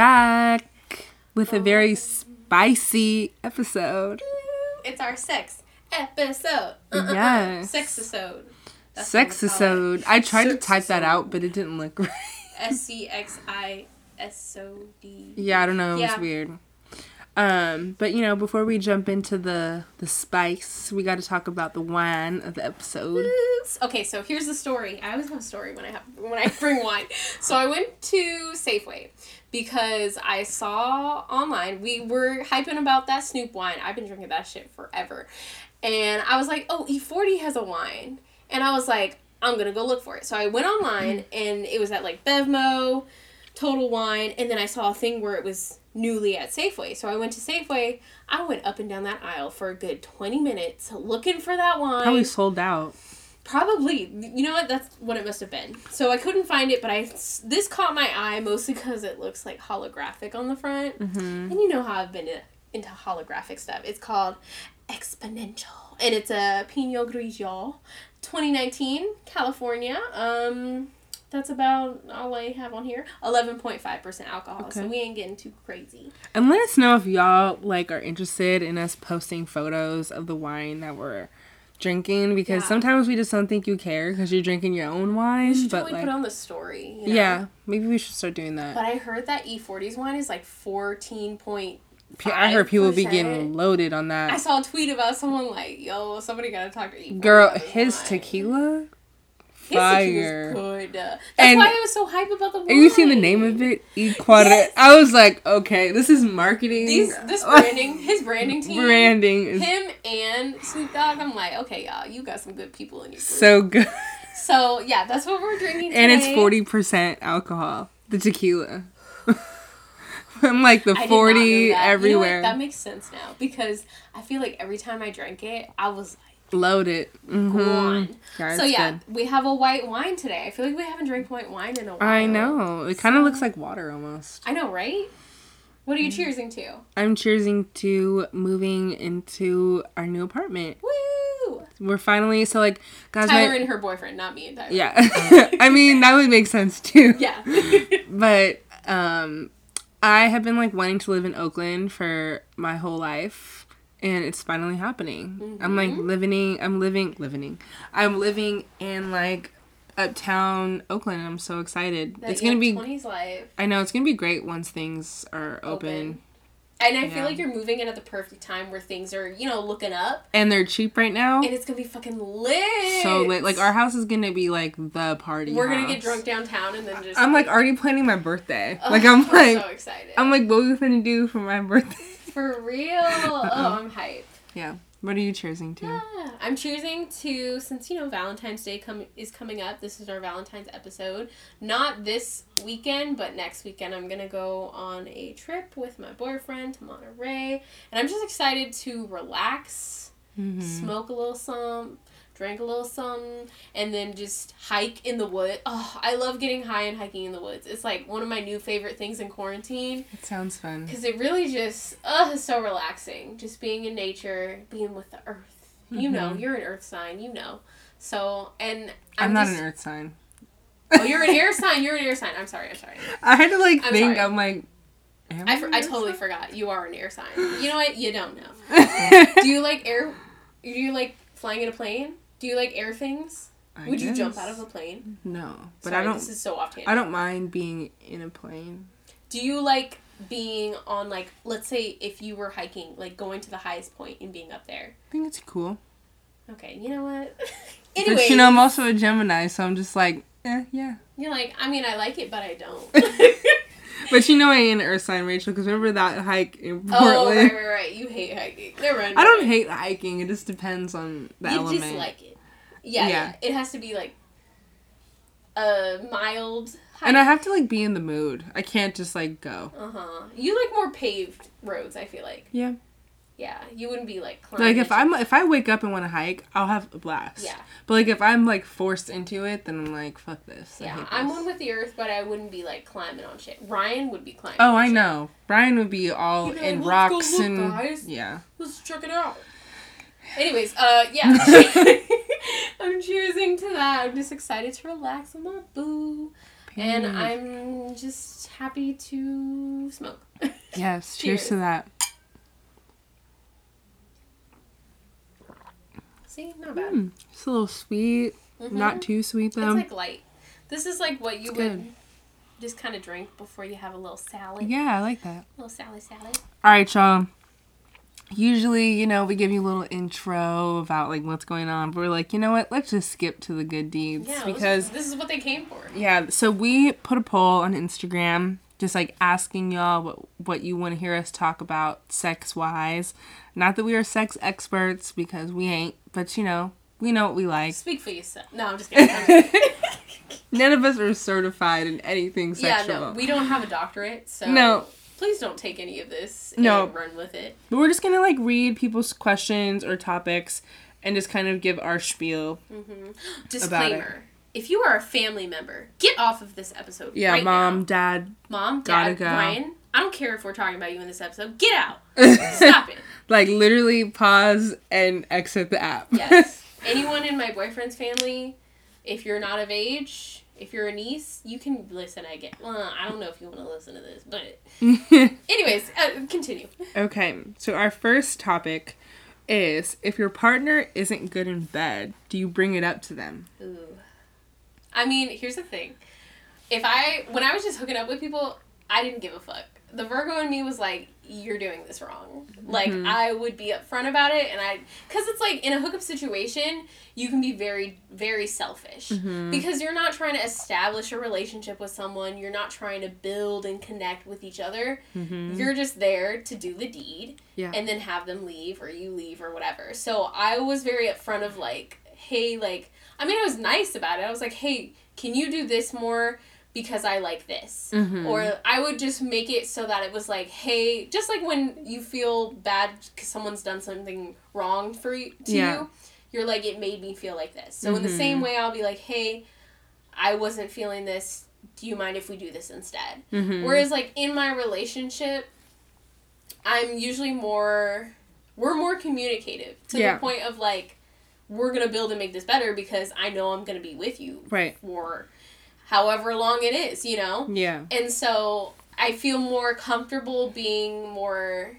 back with a very spicy episode. It's our sex episode. Uh-uh-uh. Yes. Sex episode. Sex episode. I tried to type that out, but it didn't look right. S C X I S O D. Yeah, I don't know. It was Yeah. weird. Um, but you know, before we jump into the the spice, we got to talk about the wine of the episode. Okay, so here's the story. I always have a story when I have when I bring wine. So I went to Safeway because I saw online we were hyping about that Snoop wine. I've been drinking that shit forever, and I was like, oh, E40 has a wine, and I was like, I'm gonna go look for it. So I went online mm-hmm. and it was at like Bevmo, Total Wine, and then I saw a thing where it was newly at Safeway. So I went to Safeway. I went up and down that aisle for a good 20 minutes looking for that wine. Probably sold out. Probably. You know what? That's what it must have been. So I couldn't find it, but I this caught my eye mostly because it looks like holographic on the front. Mm-hmm. And you know how I've been into holographic stuff. It's called Exponential, and it's a Pinot Grigio, 2019, California. Um, that's about all I have on here. 11.5% alcohol, so we ain't getting too crazy. And let us know if y'all like are interested in us posting photos of the wine that we're drinking because Yeah. sometimes we just don't think you care because you're drinking your own wine. We should but totally like, put on the story. You know? yeah, maybe we should start doing that. But I heard that E40's wine is like 14.5 Pe- I heard people be getting loaded on that. I saw a tweet about someone like, "Yo, somebody gotta talk to E40." Girl, his wine." tequila, fire. good. That's And- why I was so hype about the wine. Have you seen the name of it? Yes. I was like, okay, this is marketing. These, this branding, his branding team, branding is him and Snoop Dogg. I'm like, okay, y'all, you got some good people in your group. so good, So yeah, that's what we're drinking. and it's forty percent alcohol. The tequila. I'm like the I did not know forty that. You know everywhere. that makes sense now because I feel like every time I drank it, I was like, Loaded. Mm-hmm. gone. Yeah, so yeah, good. we have a white wine today. I feel like we haven't drank white wine in a while. I know. It kind of looks like water almost. I know, right? What are you cheersing to? I'm cheersing to moving into our new apartment. Woo! We're finally so like guys. Tyler my, and her boyfriend, not me and Tyler. yeah, I mean that would make sense too. yeah. But um, I have been like wanting to live in Oakland for my whole life, and it's finally happening. I'm like Mm-hmm. living. I'm living. Living. I'm living in like uptown Oakland. and I'm so excited. That it's gonna be. 20s life. I know it's gonna be great once things are open. Open. And I feel like you're moving in at the perfect time where things are, you know, looking up. and they're cheap right now. And it's gonna be fucking lit. So lit. Like our house is gonna be like the party. We're gonna get drunk downtown and then just. I'm like already planning my birthday. Ugh, like I'm like so excited. I'm like what are we gonna do for my birthday? For real. Oh, I'm hyped. yeah. What are you choosing to? Yeah, I'm choosing to since you know Valentine's Day come is coming up. This is our Valentine's episode. Not this weekend, but next weekend I'm gonna go on a trip with my boyfriend to Monterey, and I'm just excited to relax, Mhm. smoke a little some, drink a little something, and then just hike in the woods. Oh, I love getting high and hiking in the woods. It's like one of my new favorite things in quarantine. It sounds fun. Because it really just, uh, is so relaxing. Just being in nature, being with the earth. You know, Mhm. you're an earth sign, you know. So, and I'm, I'm, not just, an earth sign. Oh, you're an air sign. You're an air sign. I'm sorry. I'm sorry. I had to like I'm think. sorry. I'm like. I, for, I totally sign? forgot. You are an air sign. You know what? You don't know. Do you like air? Do you like flying in a plane? Do you like air things? I Would you jump out of a plane? No, but Sorry, I don't. This is so off I don't mind being in a plane. Do you like being on like, let's say if you were hiking, like going to the highest point and being up there? I think it's cool. Okay, you know what? But anyway, you know, I'm also a Gemini, so I'm just like, eh, yeah. You're like, I mean, I like it, but I don't. But you know, I ain't an earth sign, Rachel, because remember that hike in Portland? oh, right, right, right. You hate hiking. Never mind. I don't hate hiking. It just depends on the You element. just like it. Yeah, Yeah. yeah, It has to be like a mild hike. and I have to like be in the mood. I can't just like go. uh huh. You like more paved roads. I feel like. Yeah. Yeah, you wouldn't be like climbing. Like if I'm if I wake up and want to hike, I'll have a blast. Yeah. But like if I'm like forced into it, then I'm like, fuck this. Yeah, hate I'm one with the earth, but I wouldn't be like climbing on shit. Ryan would be climbing. Oh, I shit. know. Ryan would be all in "Let's go rocks look, and guys." yeah. Let's check it out. Anyways, uh, yeah. I'm choosing to that. I'm just excited to relax with my boo. And I'm just happy to smoke. Yes, cheers, Cheers. to that. See, not bad. Mm, it's a little sweet, not too sweet though. It's like light. This is like what you It's would good. just kind of drink before you have a little salad. yeah, I like that. A little salad salad. All right, y'all. Usually, you know, we give you a little intro about like what's going on, but we're like, you know what? Let's just skip to the good deeds Yeah, because this is what they came for. yeah. So we put a poll on Instagram, just like asking y'all what what you want to hear us talk about sex wise. Not that we are sex experts because we ain't, but you know, we know what we like. Speak for yourself. No, I'm just kidding. I'm just kidding. None of us are certified in anything sexual. yeah, no, we don't have a doctorate, so No. Please don't take any of this No. and run with it. But we're just gonna like read people's questions or topics and just kind of give our spiel. Mm-hmm. Disclaimer. If you are a family member, get off of this episode. Yeah, right mom, now. dad, mom, dad, go. Ryan. I don't care if we're talking about you in this episode. Get out. Stop it. like literally pause and exit the app. Yes. Anyone in my boyfriend's family, if you're not of age, if you're a niece, you can listen. I get. Well, I don't know if you want to listen to this, but anyways, uh, continue. okay, so our first topic is if your partner isn't good in bed, do you bring it up to them? Ooh. I mean, here's the thing. If I when I was just hooking up with people, I didn't give a fuck. The Virgo in me was like, "You're doing this wrong." Mm-hmm. Like I would be upfront about it, and I, because it's like in a hookup situation, you can be very, very selfish mm-hmm. because you're not trying to establish a relationship with someone. You're not trying to build and connect with each other. Mm-hmm. You're just there to do the deed Yeah. and then have them leave or you leave or whatever. So I was very upfront of like, hey, like, I mean, I was nice about it. I was like, hey, can you do this more because I like this? Mm-hmm. Or I would just make it so that it was like, hey, just like when you feel bad because someone's done something wrong for you, to Yeah. you, you're like, it made me feel like this. So in the same way, I'll be like, hey, I wasn't feeling this. Do you mind if we do this instead? Mm-hmm. Whereas, like, in my relationship, I'm usually more, we're more communicative to Yeah. the point of like, we're gonna build and make this better because I know I'm gonna be with you Right. for however long it is, you know? Yeah. And so I feel more comfortable being more,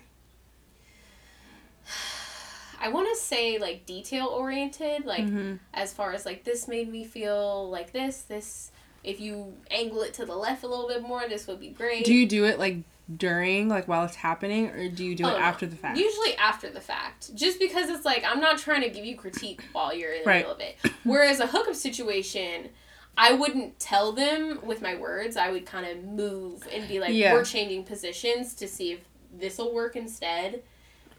I want to say like detail oriented, like Mhm. as far as like this made me feel like this, this, if you angle it to the left a little bit more, this would be great. Do you do it like during, like while it's happening, or do you do Oh, it after the fact? Usually after the fact. Just because it's like I'm not trying to give you critique while you're in the Right. middle of it. Whereas a hookup situation, I wouldn't tell them with my words. I would kind of move and be like, Yeah. we're changing positions to see if this will work instead.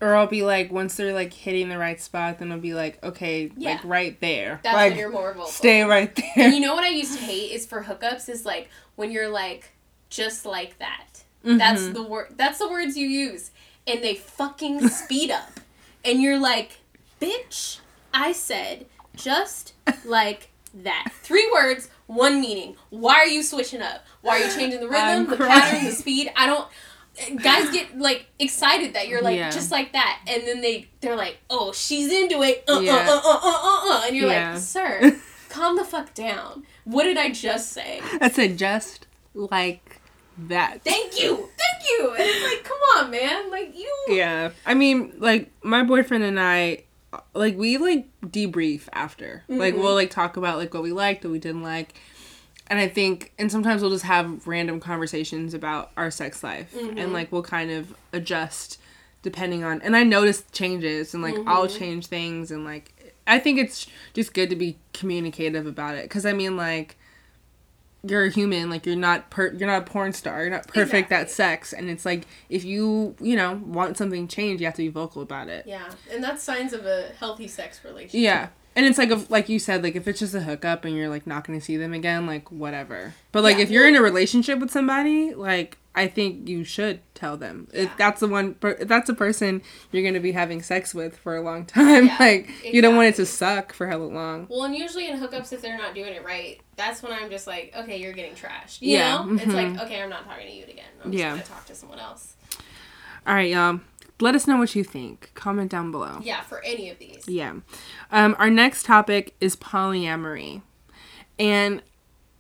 Or I'll be like, once they're like hitting the right spot, then I'll be like, okay, Yeah. like right there. That's like, when you're more vocal. stay right there. And you know what I used to hate is for hookups is like when you're like just like that. That's Mhm. the word. That's the words you use, and they fucking speed up, and you're like, "Bitch, I said just like that." Three words, one meaning. Why are you switching up? Why are you changing the rhythm, the pattern, the speed? I don't. Guys get like excited that you're like Yeah. just like that, and then they they're like, "Oh, she's into it," uh Yeah. uh uh uh uh uh, and you're Yeah. like, "Sir, calm the fuck down. What did I just say? I said just like that. Thank you, thank you." And it's like, come on, man, like you. Yeah. I mean, like my boyfriend and I like we like debrief after. Like Mm-hmm. we'll like talk about like what we liked, what we didn't like. And I think and sometimes we'll just have random conversations about our sex life Mm-hmm. and like we'll kind of adjust depending on and I notice changes and like I'll Mm-hmm. change things and like I think it's just good to be communicative about it cuz I mean like you're a human like you're not per you're not a porn star you're not perfect at sex and it's like if you you know want something changed you have to be vocal about it. Yeah, and that's signs of a healthy sex relationship. yeah and it's like if like you said like if it's just a hookup and you're like not gonna see them again like whatever. But like Yeah, if you're in a relationship with somebody like i think you should tell them if that's the one per- if that's a person you're gonna be having sex with for a long time Yeah, like you don't want it to suck for hella long Well, and usually in hookups, if they're not doing it right, that's when I'm just like, okay, you're getting trashed. You Yeah, know, it's like, mhm. okay, I'm not talking to you again. I'm just Yeah. gonna talk to someone else. all right y'all let us know what you think comment down below Yeah, for any of these. Yeah. Um, our next topic is polyamory. And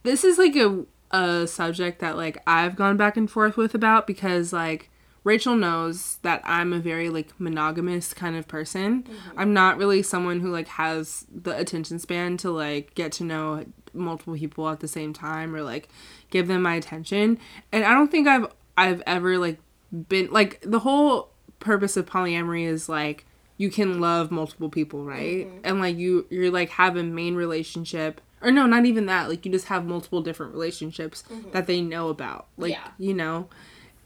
this is like a a subject that like I've gone back and forth with about because like Rachel knows that I'm a very like monogamous kind of person. Mm-hmm. I'm not really someone who like has the attention span to like get to know multiple people at the same time or like give them my attention. And I don't think I've I've ever like been like the whole purpose of polyamory is like you can love multiple people, right? Mm-hmm. And like you you're like have a main relationship or no, not even that. Like you just have multiple different relationships mm-hmm. that they know about. Like, yeah. you know.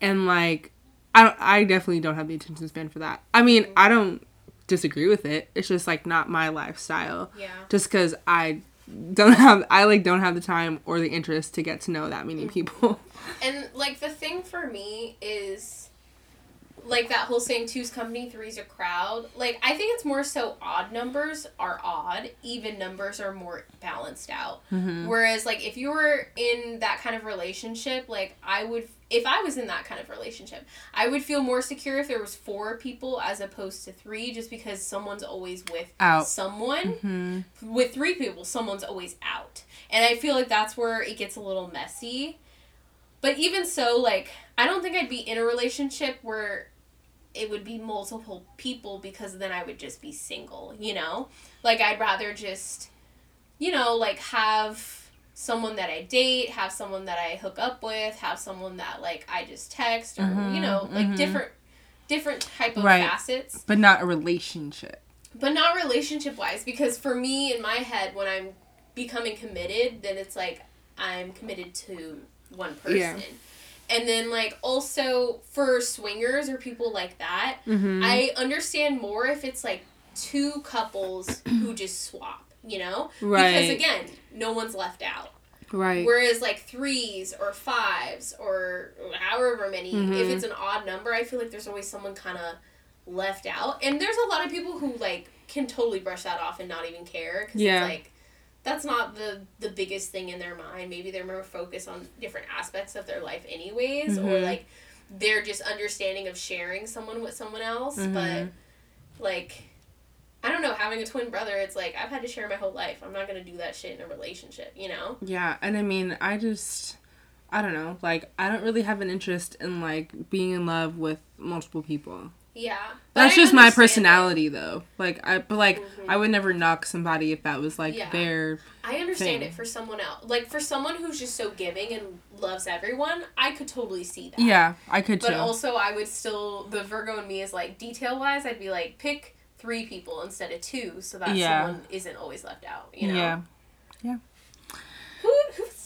And like I I definitely don't have the attention span for that. I mean, mm-hmm. I don't disagree with it. It's just like not my lifestyle. Yeah. Just cuz I don't have I like don't have the time or the interest to get to know that many mm-hmm. people. And like the thing for me is like that whole saying two's company, three's a crowd. Like I think it's more so odd numbers are odd, even numbers are more balanced out. Mm-hmm. Whereas like if you were in that kind of relationship, like I would if I was in that kind of relationship, I would feel more secure if there was four people as opposed to three, just because someone's always with out. someone. Mm-hmm. With three people, someone's always out, and I feel like that's where it gets a little messy. But even so, like I don't think I'd be in a relationship where it would be multiple people because then I would just be single, you know? Like I'd rather just you know, like have someone that I date, have someone that I hook up with, have someone that like I just text or mm-hmm, you know, like mm-hmm. different different type of right. facets. But not a relationship. But not relationship wise because for me in my head when I'm becoming committed, then it's like I'm committed to one person. Yeah and then like also for swingers or people like that mm-hmm. i understand more if it's like two couples who just swap you know right because again no one's left out right whereas like threes or fives or however many mm-hmm. if it's an odd number i feel like there's always someone kind of left out and there's a lot of people who like can totally brush that off and not even care because yeah. it's like that's not the the biggest thing in their mind. Maybe they're more focused on different aspects of their life anyways mm-hmm. or like they're just understanding of sharing someone with someone else, mm-hmm. but like I don't know, having a twin brother, it's like I've had to share my whole life. I'm not going to do that shit in a relationship, you know? Yeah, and I mean, I just I don't know, like I don't really have an interest in like being in love with multiple people. Yeah. That's just my personality it. though. Like I but like mm-hmm. I would never knock somebody if that was like yeah. their I understand thing. it for someone else. Like for someone who's just so giving and loves everyone, I could totally see that. Yeah, I could but too. But also I would still the Virgo in me is like detail wise, I'd be like pick three people instead of two so that yeah. someone isn't always left out, you know. Yeah. Yeah.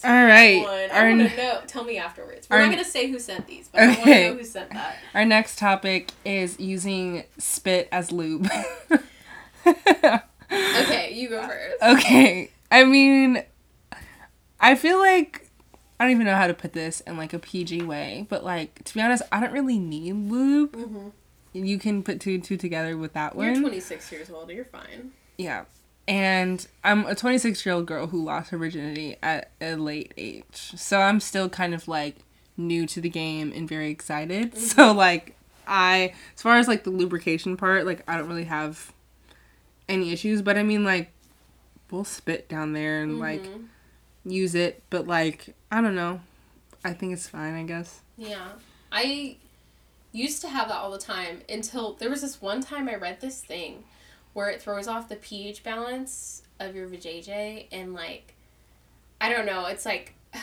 All right. One? I want to know. Tell me afterwards. We're our, not going to say who sent these, but okay. I want to know who sent that. Our next topic is using spit as lube. okay, you go first. Okay. I mean, I feel like I don't even know how to put this in like a PG way, but like to be honest, I don't really need lube. Mm-hmm. You can put two and two together with that one. You're 26 years old. You're fine. Yeah and I'm a 26 year old girl who lost her virginity at a late age. So I'm still kind of like new to the game and very excited. Mm-hmm. So like I as far as like the lubrication part, like I don't really have any issues, but I mean like we'll spit down there and mm-hmm. like use it, but like I don't know. I think it's fine, I guess. Yeah. I used to have that all the time until there was this one time I read this thing where it throws off the pH balance of your vajayjay and like I don't know, it's like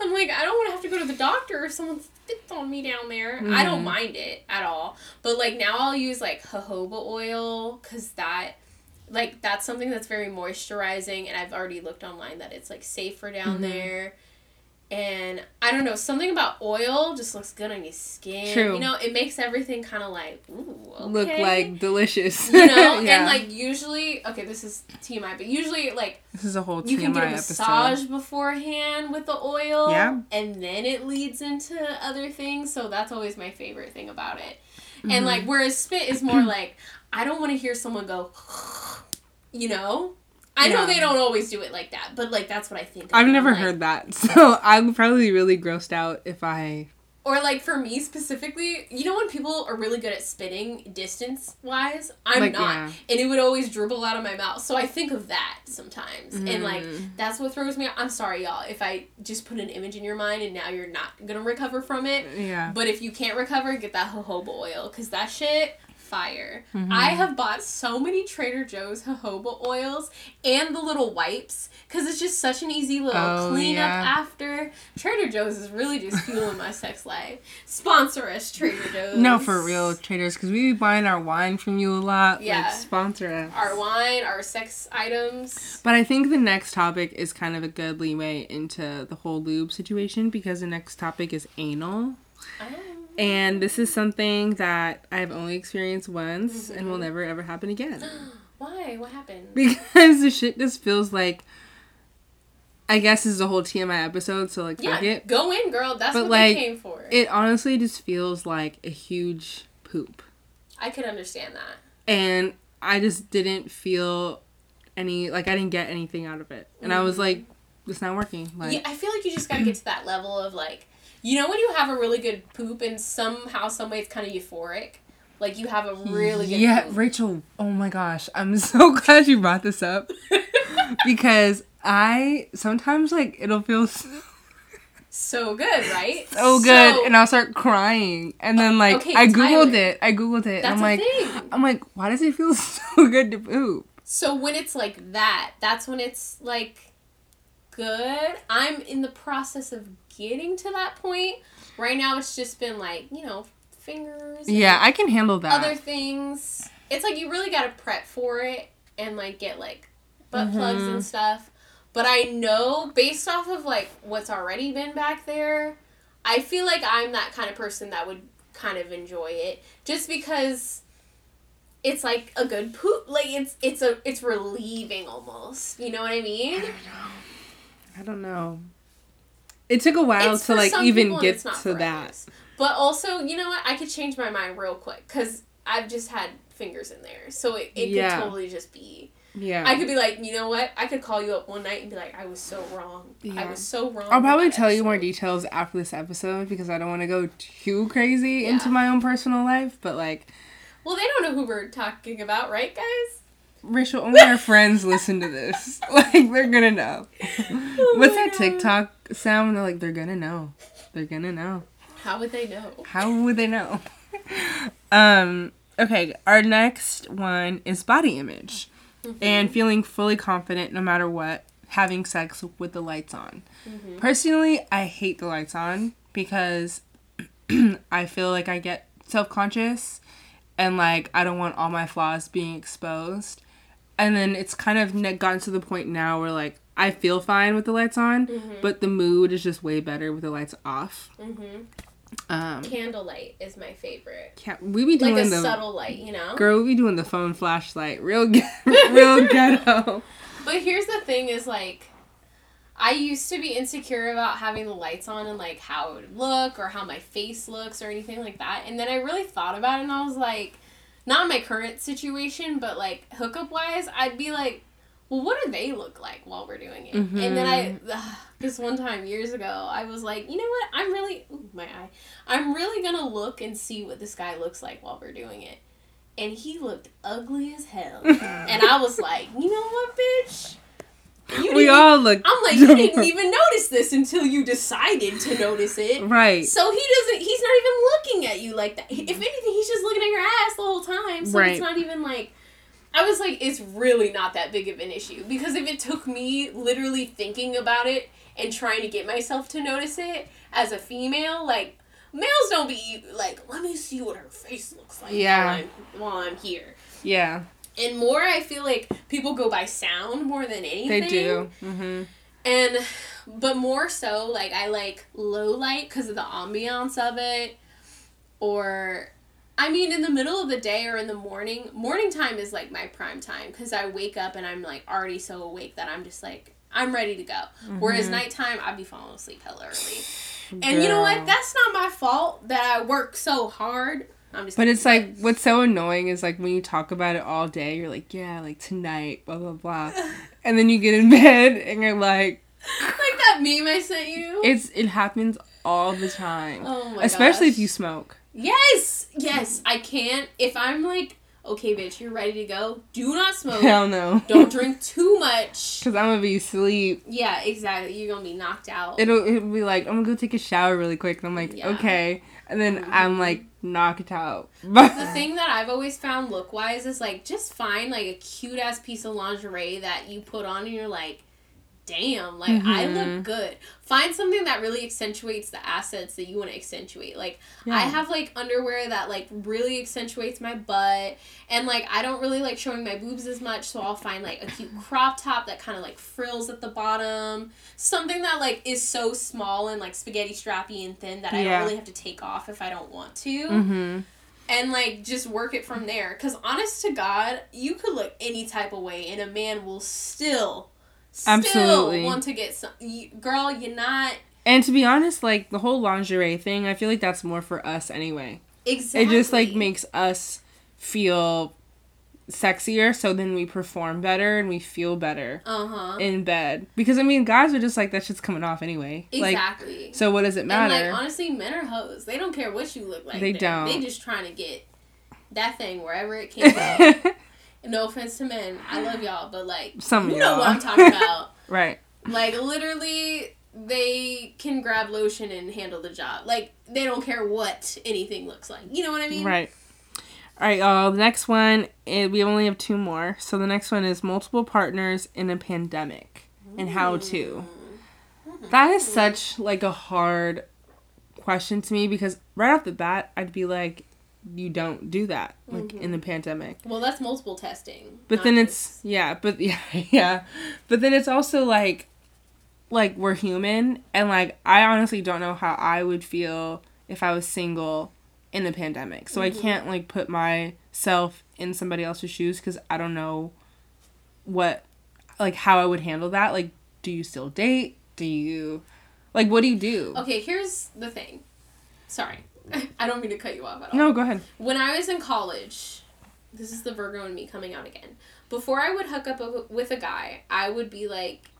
I'm like I don't want to have to go to the doctor if someone spits on me down there. Mm-hmm. I don't mm-hmm. mind it at all. But like now I'll use like jojoba oil cuz that like that's something that's very moisturizing and I've already looked online that it's like safer down mm-hmm. there and I don't know, something about oil just looks good on your skin. True. You know, it makes everything kind of like ooh, okay. look like delicious. You know, yeah. and like usually, okay, this is TMI, but usually like this is a whole TMI you can get a massage episode. beforehand with the oil. Yeah. And then it leads into other things, so that's always my favorite thing about it. Mm-hmm. And like whereas spit is more like I don't want to hear someone go, you know. I know they don't always do it like that, but like that's what I think. I've never like, heard that, so I'm probably really grossed out if I Or like for me specifically, you know when people are really good at spitting distance wise, I'm Like, not, yeah. and it would always dribble out of my mouth. So I think of that sometimes, and like Mm. that's what throws me. off. I'm sorry, y'all, if I just put an image in your mind and now you're not gonna recover from it. Yeah. But if you can't recover, get that jojoba oil because that shit fire. Mm-hmm. I have bought so many Trader Joe's jojoba oils and the little wipes because it's just such an easy little Oh, cleanup yeah. after. Trader Joe's is really just fueling my sex life. Sponsor us, Trader Joe's. No, for real, traders, because we be buying our wine from you a lot. Yeah. Like, sponsor us. Our wine, our sex items. But I think the next topic is kind of a good leeway into the whole lube situation because the next topic is anal. Oh. And this is something that I've only experienced once and Mm-hmm. will never ever happen again. Why? What happened? Because the shit just feels like I guess this is a whole TMI episode, so like Yeah, it. go in, girl. That's But, what like, came for. It honestly just feels like a huge poop. I could understand that. And I just didn't feel any like I didn't get anything out of it. And I was like, it's not working. Like yeah, I feel like you just gotta get to that level of like, you know, when you have a really good poop and somehow, some way, it's kind of euphoric. Like you have a really good Yeah, poop. Rachel. Oh my gosh, I'm so glad you brought this up because I sometimes like it'll feel so, so good, right? so good, So- and I'll start crying, and then like Okay, I googled Tyler. it, I googled it, and I'm like, thing. I'm like, why does it feel so good to poop? So when it's like that, that's when it's like good. I'm in the process of getting to that point. Right now, it's just been like you know fingers. Yeah, I can handle that. other things. It's like you really got to prep for it and like get like butt plugs Mm-hmm. and stuff. But I know based off of like what's already been back there, I feel like I'm that kind of person that would kind of enjoy it just because it's like a good poop like it's it's a it's relieving almost. You know what I mean? i don't know I don't know. It took a while It's to like even get to that. But also, you know what? I could change my mind real quick because I've just had fingers in there, so it, it Yeah. could totally just be. Yeah. I could be like, you know what? I could call you up one night and be like, I was so wrong. Yeah. I was so wrong. I'll probably tell you more details after this episode because I don't want to go too crazy into my own personal life, but like Well, they don't know who we're talking about, right, guys? Rachel, only our friends listen to this. Like they're gonna know. Oh What's that God. TikTok sound? They're like they're gonna know. They're gonna know. How would they know? How would they know? um. Okay. Our next one is body image, and feeling fully confident no matter what. Having sex with the lights on. Personally, I hate the lights on because I feel like I get self conscious and like I don't want all my flaws being exposed. And then it's kind of gotten to the point now where like I feel fine with the lights on, but the mood is just way better with the lights off. Mm-hmm. Um, Candlelight is my favorite. can't, we be doing Like a the subtle light, you know? girl. We be doing the phone flashlight, real, ge- real ghetto. But here's the thing is like I used to be insecure about having the lights on and like how it would look or how my face looks or anything like that. And then I really thought about it and I was like, not my current situation, but like hookup wise, I'd be like, well, what do they look like while we're doing it? And then I, mm-hmm. ugh, this one time years ago, I was like, you know what? I'm really, ooh, my eye, I'm really gonna look and see what this guy looks like while we're doing it. And he looked ugly as hell. and I was like, you know what, bitch? We all look. I'm like, you didn't even notice this until you decided to notice it. right. So he doesn't. He's not even looking at you like that. If anything, he's just looking at your ass the whole time. So Right. it's not even like. I was like, it's really not that big of an issue because if it took me literally thinking about it and trying to get myself to notice it as a female, like males don't be like, let me see what her face looks like Yeah. while, I'm, while I'm here. Yeah, And more, I feel like people go by sound more than anything. they do. hmm And but more so like I like low light because of the ambiance of it or I mean in the middle of the day or in the morning morning time is like my prime time because I wake up and I'm like already so awake that I'm just like I'm ready to go. Whereas nighttime I'd be falling asleep hella early. And you know what? That's not my fault that I work so hard. I'm just But it's like what's so annoying is like when you talk about it all day, you're like, yeah, like tonight, blah blah blah, and then you get in bed and you're like, like that meme I sent you. it's it happens all the time. Oh my Especially if you smoke. Yes, yes. I can't. If I'm like, okay, bitch, you're ready to go. Do not smoke. Hell no. Don't drink too much. Because I'm gonna be asleep. Yeah, exactly. You're gonna be knocked out. It'll, it'll be like, I'm gonna go take a shower really quick. And I'm like, Yeah. okay. And then mm-hmm. I'm like, knocked out. the thing that I've always found look wise is like just find like a cute ass piece of lingerie that you put on and you're like, damn, like I Mhm. look good. Find something that really accentuates the assets that you want to accentuate. Like I have like underwear that like really accentuates my butt and like I don't really like showing my boobs as much, so I'll find like a cute crop top that kind of like frills at the bottom. Something that like is so small and like spaghetti strappy and thin that I don't really have to take off if I don't want to hmm and like just work it from there. Cause honest to God, you could look any type of way, and a man will still, still Absolutely. want to get some. You, girl, you're not And to be honest, like the whole lingerie thing, I feel like that's more for us anyway. exactly. It just like makes us feel sexier, so then we perform better and we feel better Uh huh. in bed. Because I mean, guys are just like that shit's coming off anyway. Like, Exactly. so what does it matter and like honestly, men are hoes. They don't care what you look like. They They don't. They just trying to get that thing wherever it can go. No offense to men, I love y'all, but like Some you know what. I'm talking about. right. Like literally they can grab lotion and handle the job. Like they don't care what anything looks like. You know what I mean? Right. All right, y'all. The next one, eh, we only have two more. So the next one is multiple partners in a pandemic and how to. That is such like a hard question to me because right off the bat, I'd be like, you don't do that like in the mm-hmm. pandemic. Well, that's multiple testing. But then just- it's yeah, but yeah, yeah. But then it's also like like we're human and like I honestly don't know how I would feel if I was single in the pandemic. So I mm-hmm. can't like put myself in somebody else's shoes cuz I don't know what like how I would handle that. Like do you still date? Do you like what do you do? Okay, here's the thing. Sorry. I don't mean to cut you off at all. No, go ahead. When I was in college, this is the Virgo in me coming out again. Before I would hook up a- with a guy, I would be like,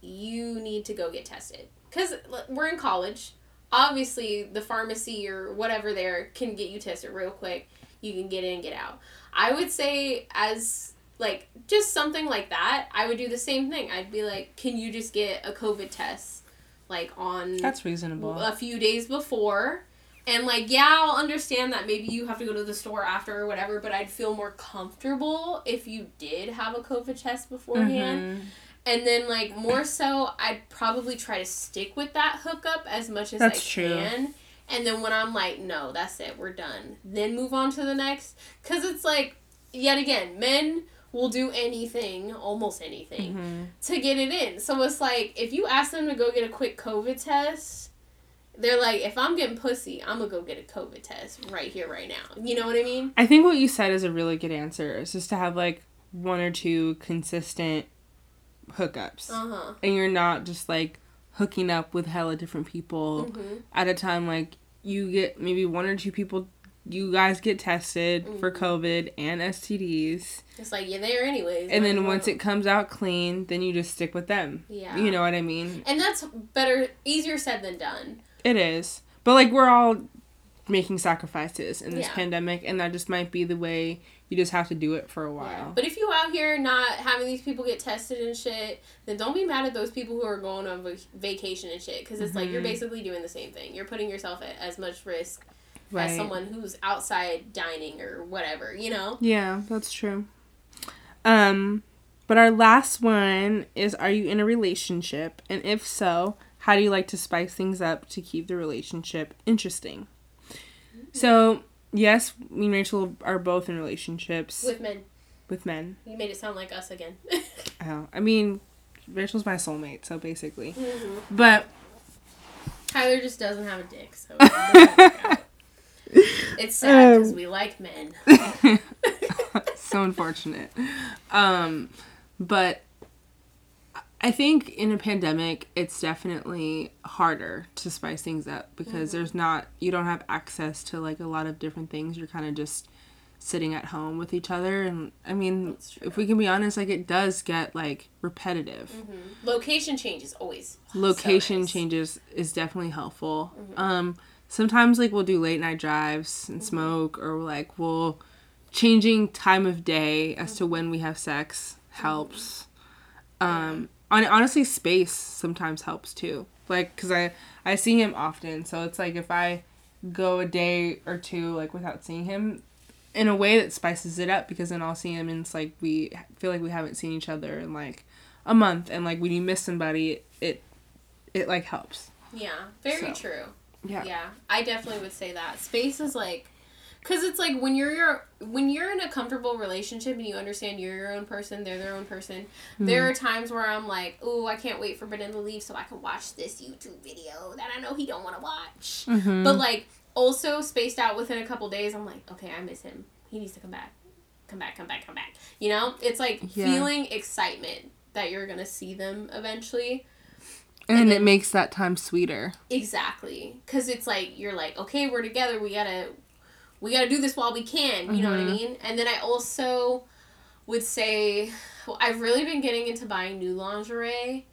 you need to go get tested. Because we're in college. Obviously, the pharmacy or whatever there can get you tested real quick. You can get in, get out. I would say, as like just something like that, I would do the same thing. I'd be like, can you just get a COVID test? Like on That's reasonable. a few days before. And like, yeah, I'll understand that maybe you have to go to the store after or whatever, but I'd feel more comfortable if you did have a COVID test beforehand. Mhm. And then like more so, I'd probably try to stick with that hookup as much as That's I true. can. And then when I'm like, no, that's it, we're done. Then move on to the next. Cause it's like, yet again, men will do anything, almost anything, Mhm. to get it in. So it's like if you ask them to go get a quick COVID test, they're like, if I'm getting pussy, I'm gonna go get a COVID test right here, right now. You know what I mean? I think what you said is a really good answer. Is just to have like one or two consistent hookups, Uh huh. and you're not just like hooking up with hella different people hmm at a time. Like you get maybe one or two people. You guys get tested for Mhm. COVID and STDs, It's like you're there anyways. and then once it comes out clean, then you just stick with them. yeah, You know what I mean? and that's better, easier said than done. It is, but like we're all making sacrifices in this Yeah. pandemic, and that just might be the way you just have to do it for a Yeah. while. But if you out here not having these people get tested and shit, then don't be mad at those people who are going on vac- vacation and shit. Because it's like you're Mhm. basically doing the same thing. You're putting yourself at as much risk Right. as someone who's outside dining or whatever. You know. Yeah, that's true. Um, but our last one is Are you in a relationship? And if so, how do you like to spice things up to keep the relationship interesting? So, yes, me and Rachel are both in relationships with, men. With men, you made it sound like us again. Oh, I mean, Rachel's my soulmate, so basically. Mhm. But Tyler just doesn't have a dick, so it doesn't work out. it's sad because Um, we like men. so unfortunate. Um, but I think in a pandemic, it's definitely harder to spice things up because there's not, you don't have access to like a lot of different things. You're kind of just sitting at home with each other and I mean if we can be honest like it does get like repetitive. Mm-hmm. Location changes always so Location nice. Mm-hmm. changes is definitely helpful. Um sometimes like we'll do late night drives and smoke or like we'll changing time of day as to when we have sex helps. Um on honestly space sometimes helps too. Like cuz I I see him often, so it's like if I go a day or two like without seeing him in a way that spices it up because then I'll see him and it's like we feel like we haven't seen each other in like a month and like when you miss somebody it it like helps. Yeah, very So, true. Yeah. Yeah, I definitely would say that. Space is like cuz it's like when you're your when you're in a comfortable relationship and you understand you're your own person, they're their own person. There are times where I'm like, "Oh, I can't wait for Brendan to leave so I can watch this YouTube video that I know he don't want to watch." Mm-hmm. But like also spaced out within a couple days, I'm like, "Okay, I miss him. He needs to come back. Come back, come back, come back." You know? It's like Yeah. feeling excitement that you're going to see them eventually. and, and it makes that time sweeter. Exactly, because it's like you're like, okay, we're together. We gotta, we gotta do this while we can. You know what I Mhm. mean? And then I also would say, well, I've really been getting into buying new lingerie,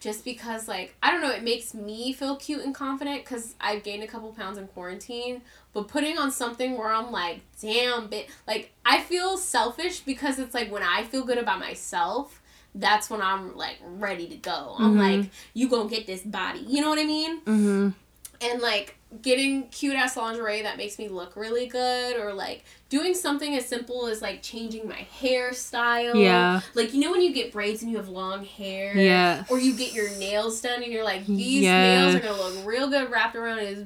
just because like I don't know, it makes me feel cute and confident because I've gained a couple pounds in quarantine. But putting on something where I'm like, damn, bit like I feel selfish because it's like when I feel good about myself. That's when I'm like ready to go. I'm Mhm. like, you gonna get this body. You know what I mean? Mm-hmm. And like getting cute ass lingerie that makes me look really good or like doing something as simple as like changing my hairstyle Yeah. like you know when you get braids and you have long hair Yes. or you get your nails done and you're like these Yes. nails are gonna look real good wrapped around his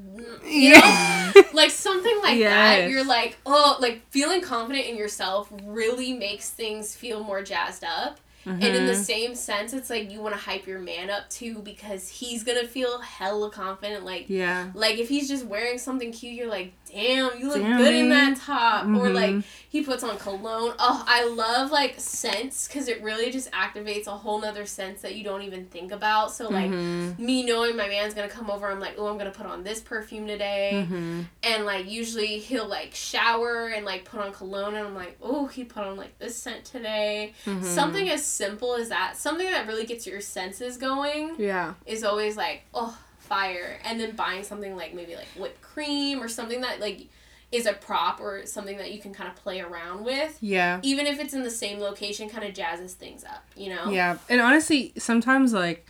you Yeah. know like something like that you're like oh like feeling confident in yourself really makes things feel more jazzed up and in the Mhm. same sense it's like you want to hype your man up too because he's gonna feel hella confident like yeah. like if he's just wearing something cute, you're like, damn, you look Damn, good in that top. Or like he puts on cologne. Oh, I love like scents because it really just activates a whole nother sense that you don't even think about. So like Mhm. me knowing my man's gonna come over, I'm like, oh, I'm gonna put on this perfume today. Mhm. And like usually he'll like shower and like put on cologne, and I'm like, oh, he put on like this scent today. Mhm. Something as simple as that, something that really gets your senses going Yeah. is always like oh fire and then buying something like maybe like whipped cream or something that like is a prop or something that you can kind of play around with Yeah. even if it's in the same location kind of jazzes things up you know Yeah. And honestly, sometimes like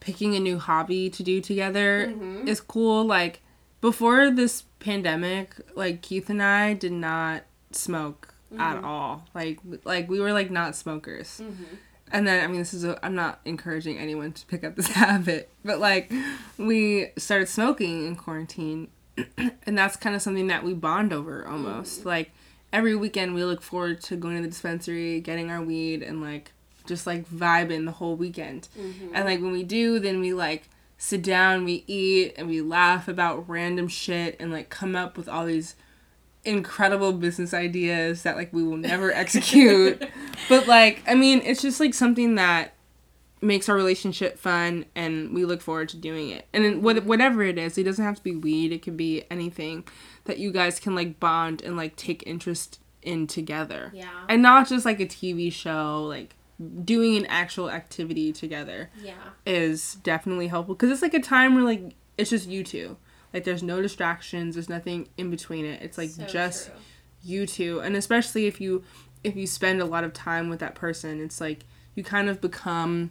picking a new hobby to do together Mhm. is cool. Like before this pandemic, like Keith and I did not smoke at Mhm. all. Like like we were like not smokers. Mhm. And then I mean this is a, I'm not encouraging anyone to pick up this habit, but like we started smoking in quarantine and that's kind of something that we bond over almost. Like every weekend we look forward to going to the dispensary, getting our weed and like just like vibing the whole weekend. Mhm. And like when we do, then we like sit down, we eat, and we laugh about random shit and like come up with all these incredible business ideas that like we will never execute. but like, I mean, it's just like something that makes our relationship fun and we look forward to doing it. And what, whatever it is, it doesn't have to be weed, it can be anything that you guys can like bond and like take interest in together. yeah And not just like a TV show, like doing an actual activity together yeah is definitely helpful because it's like a time where like it's just you two. Like there's no distractions, there's nothing in between it. It's like So just true. you two. And especially if you if you spend a lot of time with that person, it's like you kind of become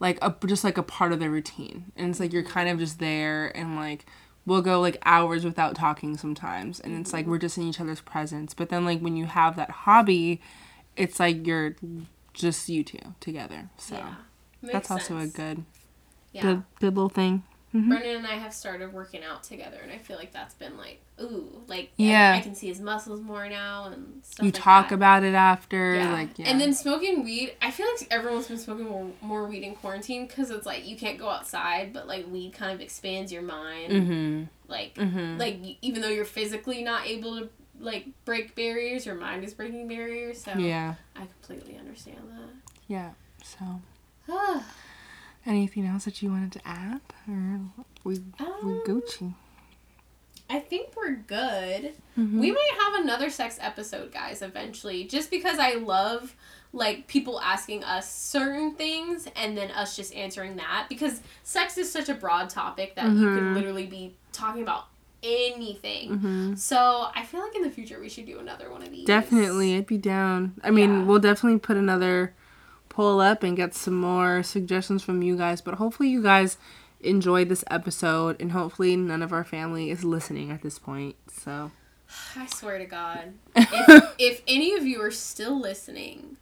like a just like a part of their routine. And it's like you're kind of just there and like we'll go like hours without talking sometimes and it's like mm-hmm. we're just in each other's presence. But then like when you have that hobby, it's like you're just you two together. So yeah that's also a good yeah good good little thing. Mhm. Brendan and I have started working out together, and I feel like that's been like, ooh, like I- Yeah. I, can see his muscles more now and stuff. You like talk that. about it after, Yeah. like yeah. And then smoking weed, I feel like everyone's been smoking more, more weed in quarantine because it's like you can't go outside, but like weed kind of expands your mind. mm-hmm. Like, Mm-hmm. like even though you're physically not able to like break barriers, your mind is breaking barriers. So yeah. I completely understand that. Yeah. So. anything else that you wanted to add? Or we we Um, Gucci. I think we're good. Mhm. We might have another sex episode, guys, eventually. Just because I love like people asking us certain things and then us just answering that because sex is such a broad topic that you could Mhm. literally be talking about anything. hmm So I feel like in the future we should do another one of these. Definitely, I'd be down. I mean, Yeah. we'll definitely put another poll up and get some more suggestions from you guys. But hopefully, you guys enjoyed this episode, and hopefully, none of our family is listening at this point. So, I swear to God. If, if any of you are still listening,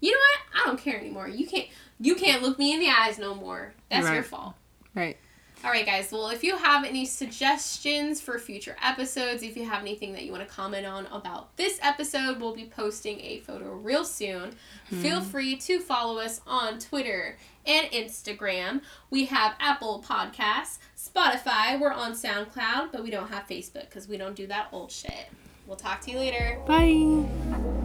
you know what? I don't care anymore. You can't you can't look me in the eyes no more. That's your fault. right. All right, guys. Well, if you have any suggestions for future episodes, if you have anything that you want to comment on about this episode, we'll be posting a photo real soon. Feel hmm. free to follow us on Twitter and Instagram. We have Apple Podcasts, Spotify, we're on SoundCloud, but we don't have Facebook because we don't do that old shit. We'll talk to you later. Bye.